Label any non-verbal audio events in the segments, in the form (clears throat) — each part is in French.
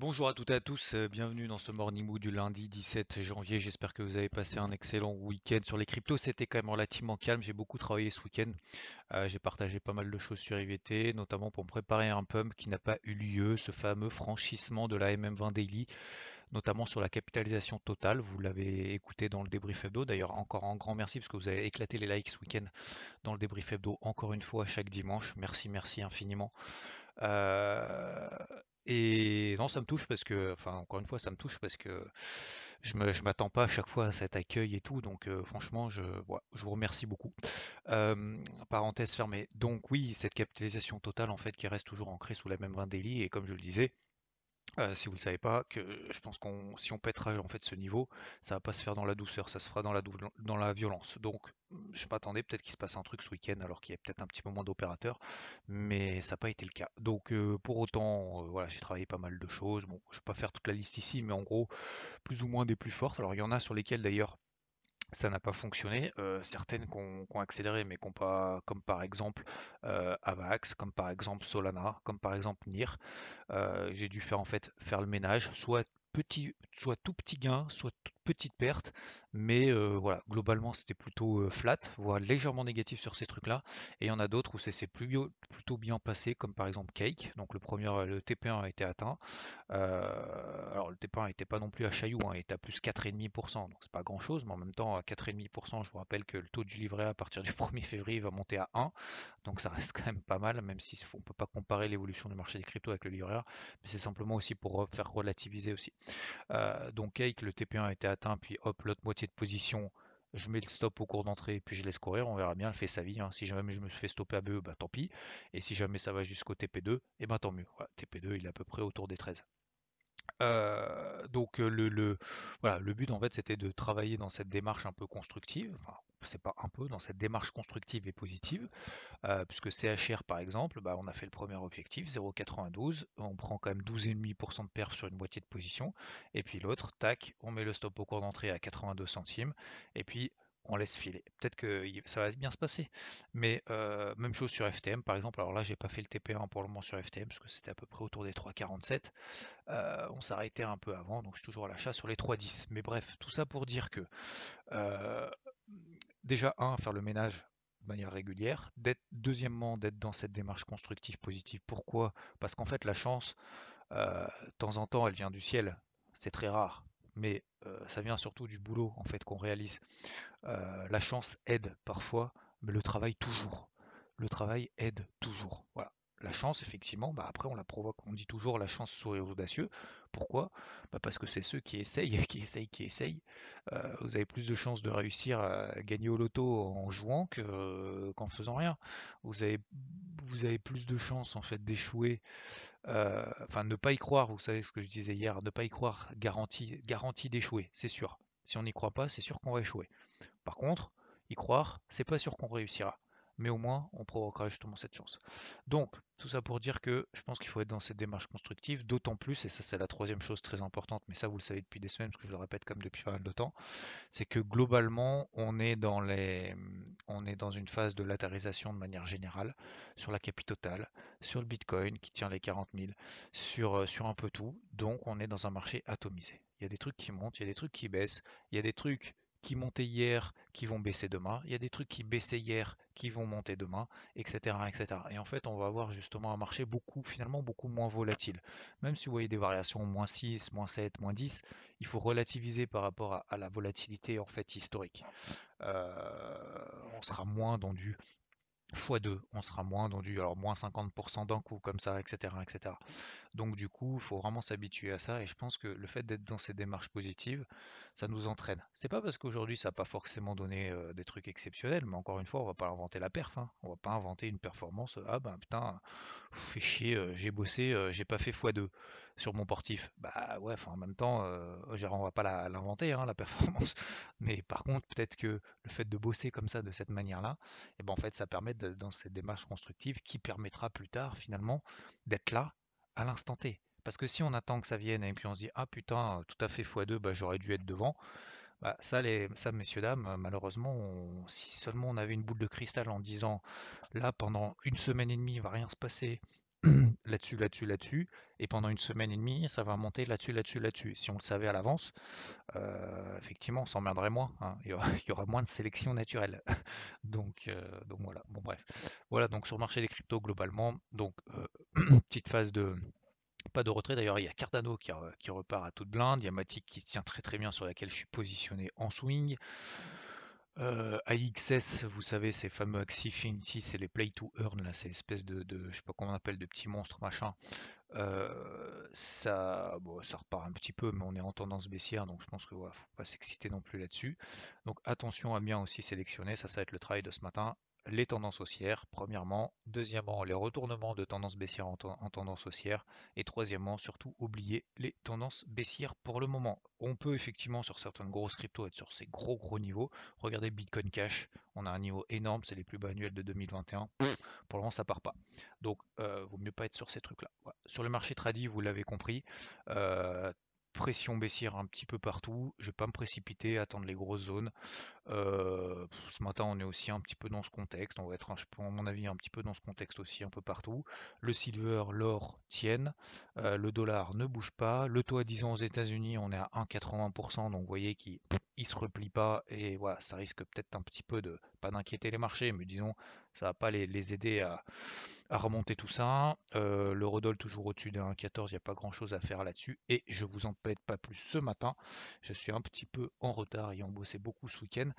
Bonjour à toutes et à tous, euh, bienvenue dans ce Morning Mood du lundi 17 janvier. J'espère que vous avez passé un excellent week-end sur les cryptos. C'était quand même relativement calme, j'ai beaucoup travaillé ce week-end. Euh, j'ai partagé pas mal de choses sur IVT, notamment pour me préparer un pump qui n'a pas eu lieu, ce fameux franchissement de la MM20 Daily notamment sur la capitalisation totale. Vous l'avez écouté dans le débrief hebdo. D'ailleurs, encore un grand merci parce que vous avez éclaté les likes ce week-end dans le débrief hebdo, encore une fois, chaque dimanche. Merci, merci infiniment. Euh, et non, ça me touche parce que, enfin, encore une fois, ça me touche parce que je ne m'attends pas à chaque fois à cet accueil et tout. Donc, franchement, je, je vous remercie beaucoup. Parenthèse fermée. Donc, oui, cette capitalisation totale, en fait, qui reste toujours ancrée sous la même 20 daily. Et comme je le disais, euh, si vous ne le savez pas, que je pense qu'on si on pètera en fait ce niveau, ça va pas se faire dans la douceur, ça se fera dans la, violence. Donc je m'attendais peut-être qu'il se passe un truc ce week-end alors qu'il y a peut-être un petit moment d'opérateur, mais ça n'a pas été le cas. Donc euh, pour autant, euh, voilà, j'ai travaillé pas mal de choses. Bon, je vais pas faire toute la liste ici, mais en gros, plus ou moins des plus fortes. Alors il y en a sur lesquelles d'ailleurs ça n'a pas fonctionné. Certaines ont, accéléré, mais pas, comme par exemple Avax, comme par exemple Solana, comme par exemple NIR. J'ai dû faire en fait faire le ménage, soit petit, soit tout petit gain, soit toute petite perte, mais voilà, globalement c'était plutôt flat, voire légèrement négatif sur ces trucs-là. Et il y en a d'autres où c'est plutôt bien passé, comme par exemple Cake. Donc le premier, le TP1 a été atteint. alors le TP1 n'était pas non plus à Chaillou, hein, il était à plus 4,5%, donc c'est pas grand-chose, mais en même temps à 4,5%, je vous rappelle que le taux du livret à partir du (laughs) 1er février va monter à 1, donc ça reste quand même pas mal, même si on peut pas comparer l'évolution du marché des cryptos avec le livret mais c'est simplement aussi pour faire relativiser aussi. Euh, donc Cake, le TP1 a été atteint, puis hop, l'autre moitié de position, je mets le stop au cours d'entrée, puis je laisse courir, on verra bien, elle fait sa vie. Hein. Si jamais je me fais stopper à BE, bah tant pis. Et si jamais ça va jusqu'au TP2, et eh ben tant mieux. TP2, il est à peu près autour des 13. Donc euh, le, voilà, le but en fait c'était de travailler dans cette démarche un peu constructive, enfin c'est pas un peu, dans cette démarche constructive et positive, puisque CHR par exemple, bah, on a fait le premier objectif, 0,92, on prend quand même 12,5% de perf sur une moitié de position, et puis l'autre, tac, on met le stop au cours d'entrée à 82 centimes, et puis on laisse filer. Peut-être que ça va bien se passer. Mais euh, même chose sur FTM par exemple. Alors là, j'ai pas fait le TP1 pour le moment sur FTM parce que c'était à peu près autour des 3,47. Euh, on s'arrêtait un peu avant, donc je suis toujours à l'achat sur les 3,10. Mais bref, tout ça pour dire que euh, déjà, un, faire le ménage de manière régulière. Deuxièmement, d'être dans cette démarche constructive positive. Pourquoi? Parce qu'en fait, la chance, de temps en temps, elle vient du ciel. C'est très rare mais ça vient surtout du boulot en fait qu'on réalise. la chance aide parfois, mais le travail toujours. Le travail aide toujours. Voilà. La chance, effectivement, bah après on la provoque. On dit toujours la chance sourit audacieux. Pourquoi? Bah Parce que c'est ceux qui essayent, (laughs) qui essayent, qui essayent. vous avez plus de chances de réussir à gagner au loto en jouant qu'en faisant rien. Vous avez, vous avez plus de chances en fait d'échouer euh, enfin, ne pas y croire, vous savez ce que je disais hier, ne pas y croire, garantie, garantie d'échouer, c'est sûr. Si on n'y croit pas, c'est sûr qu'on va échouer. Par contre, y croire, c'est pas sûr qu'on réussira mais au moins on provoquera justement cette chance. Donc, tout ça pour dire que je pense qu'il faut être dans cette démarche constructive, d'autant plus, et ça c'est la troisième chose très importante, mais ça vous le savez depuis des semaines, parce que je le répète comme depuis pas mal de temps, c'est que globalement on est dans les on est dans une phase de latérisation de manière générale sur la capitale, sur le Bitcoin qui tient les 40 000, sur, euh, sur un peu tout, donc on est dans un marché atomisé. Il y a des trucs qui montent, il y a des trucs qui baissent, il y a des trucs qui montaient hier, qui vont baisser demain. Il y a des trucs qui baissaient hier, qui vont monter demain, etc., etc. Et en fait, on va avoir justement un marché beaucoup, finalement, beaucoup moins volatile. Même si vous voyez des variations moins 6, moins 7, moins 10, il faut relativiser par rapport à, la volatilité en fait historique. Euh, on sera moins dans du x2, on sera moins dans du alors moins 50% d'un coup comme ça, etc., etc. Donc du coup, il faut vraiment s'habituer à ça et je pense que le fait d'être dans ces démarches positives, ça nous entraîne. C'est pas parce qu'aujourd'hui ça n'a pas forcément donné euh, des trucs exceptionnels, mais encore une fois, on va pas inventer la perf, hein. On va pas inventer une performance. Ah ben putain, fait chier, euh, j'ai bossé, euh, j'ai pas fait x2 sur mon portif. Bah ouais, en même temps, euh, on va pas l'inventer, hein, la performance. (laughs) Mais par contre, peut-être que le fait de bosser comme ça, de cette manière-là, et eh ben, en fait, ça permet dans cette démarche constructive qui permettra plus tard finalement d'être là à l'instant T. Parce que si on attend que ça vienne et puis on se dit ah putain, tout à fait x2, bah, j'aurais dû être devant. Bah, ça, les, ça, messieurs, dames, malheureusement, si seulement on avait une boule de cristal en disant là, pendant une semaine et demie, il va rien se passer, (clears throat) là-dessus, là-dessus, là-dessus, et pendant une semaine et demie, ça va monter là-dessus, là-dessus, là-dessus. Si on le savait à l'avance, euh, effectivement, on s'emmerderait moins. Hein. Il, y aura, (laughs) moins de sélection naturelle. (laughs) donc, euh, donc voilà. Bon bref. Voilà donc sur le marché des cryptos globalement. Donc euh, (clears throat) petite phase de pas de retrait. D'ailleurs, il y a Cardano qui, repart à toute blinde. Il y a Matic qui tient très très bien sur laquelle je suis positionné en swing. Euh, AXS, vous savez, ces fameux Axie Infinity, c'est les play to earn, là, c'est espèce de, de, je sais pas comment on appelle, de petits monstres, machin. Euh, ça, bon, ça repart un petit peu, mais on est en tendance baissière, donc je pense que voilà, faut pas s'exciter non plus là-dessus. Donc attention à bien aussi sélectionner, ça, ça va être le travail de ce matin les tendances haussières, premièrement. Deuxièmement, les retournements de tendances baissières en, tendance haussière. Et troisièmement, surtout, oublier les tendances baissières pour le moment. On peut effectivement, sur certaines grosses cryptos, être sur ces gros gros niveaux. Regardez Bitcoin Cash, on a un niveau énorme, c'est les plus bas annuels de 2021. Pour le moment, ça part pas. Donc, euh, vaut mieux pas être sur ces trucs-là. Sur le marché tradi, vous l'avez compris, euh, pression baissière un petit peu partout. Je vais pas me précipiter, attendre les grosses zones. Euh, ce matin, on est aussi un petit peu dans ce contexte. On va être, à mon avis, un petit peu dans ce contexte aussi un peu partout. Le silver, l'or tiennent. Euh, le dollar ne bouge pas. Le taux à 10 ans aux États-Unis, on est à 1,80%. Donc, vous voyez qu'il ne se replie pas. Et voilà, ça risque peut-être un petit peu de, pas d'inquiéter les marchés, mais disons, ça va pas les aider à à remonter tout ça. Euh, le Rodol toujours au-dessus de 1,14, il n'y a pas grand-chose à faire là-dessus. Et je vous embête pas plus ce matin. Je suis un petit peu en retard ayant bossé beaucoup ce week-end.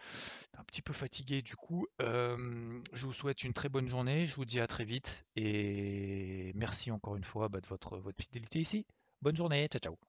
Un petit peu fatigué du coup. Euh, je vous souhaite une très bonne journée. Je vous dis à très vite. Et merci encore une fois bah, de votre, votre fidélité ici. Bonne journée. Ciao, ciao.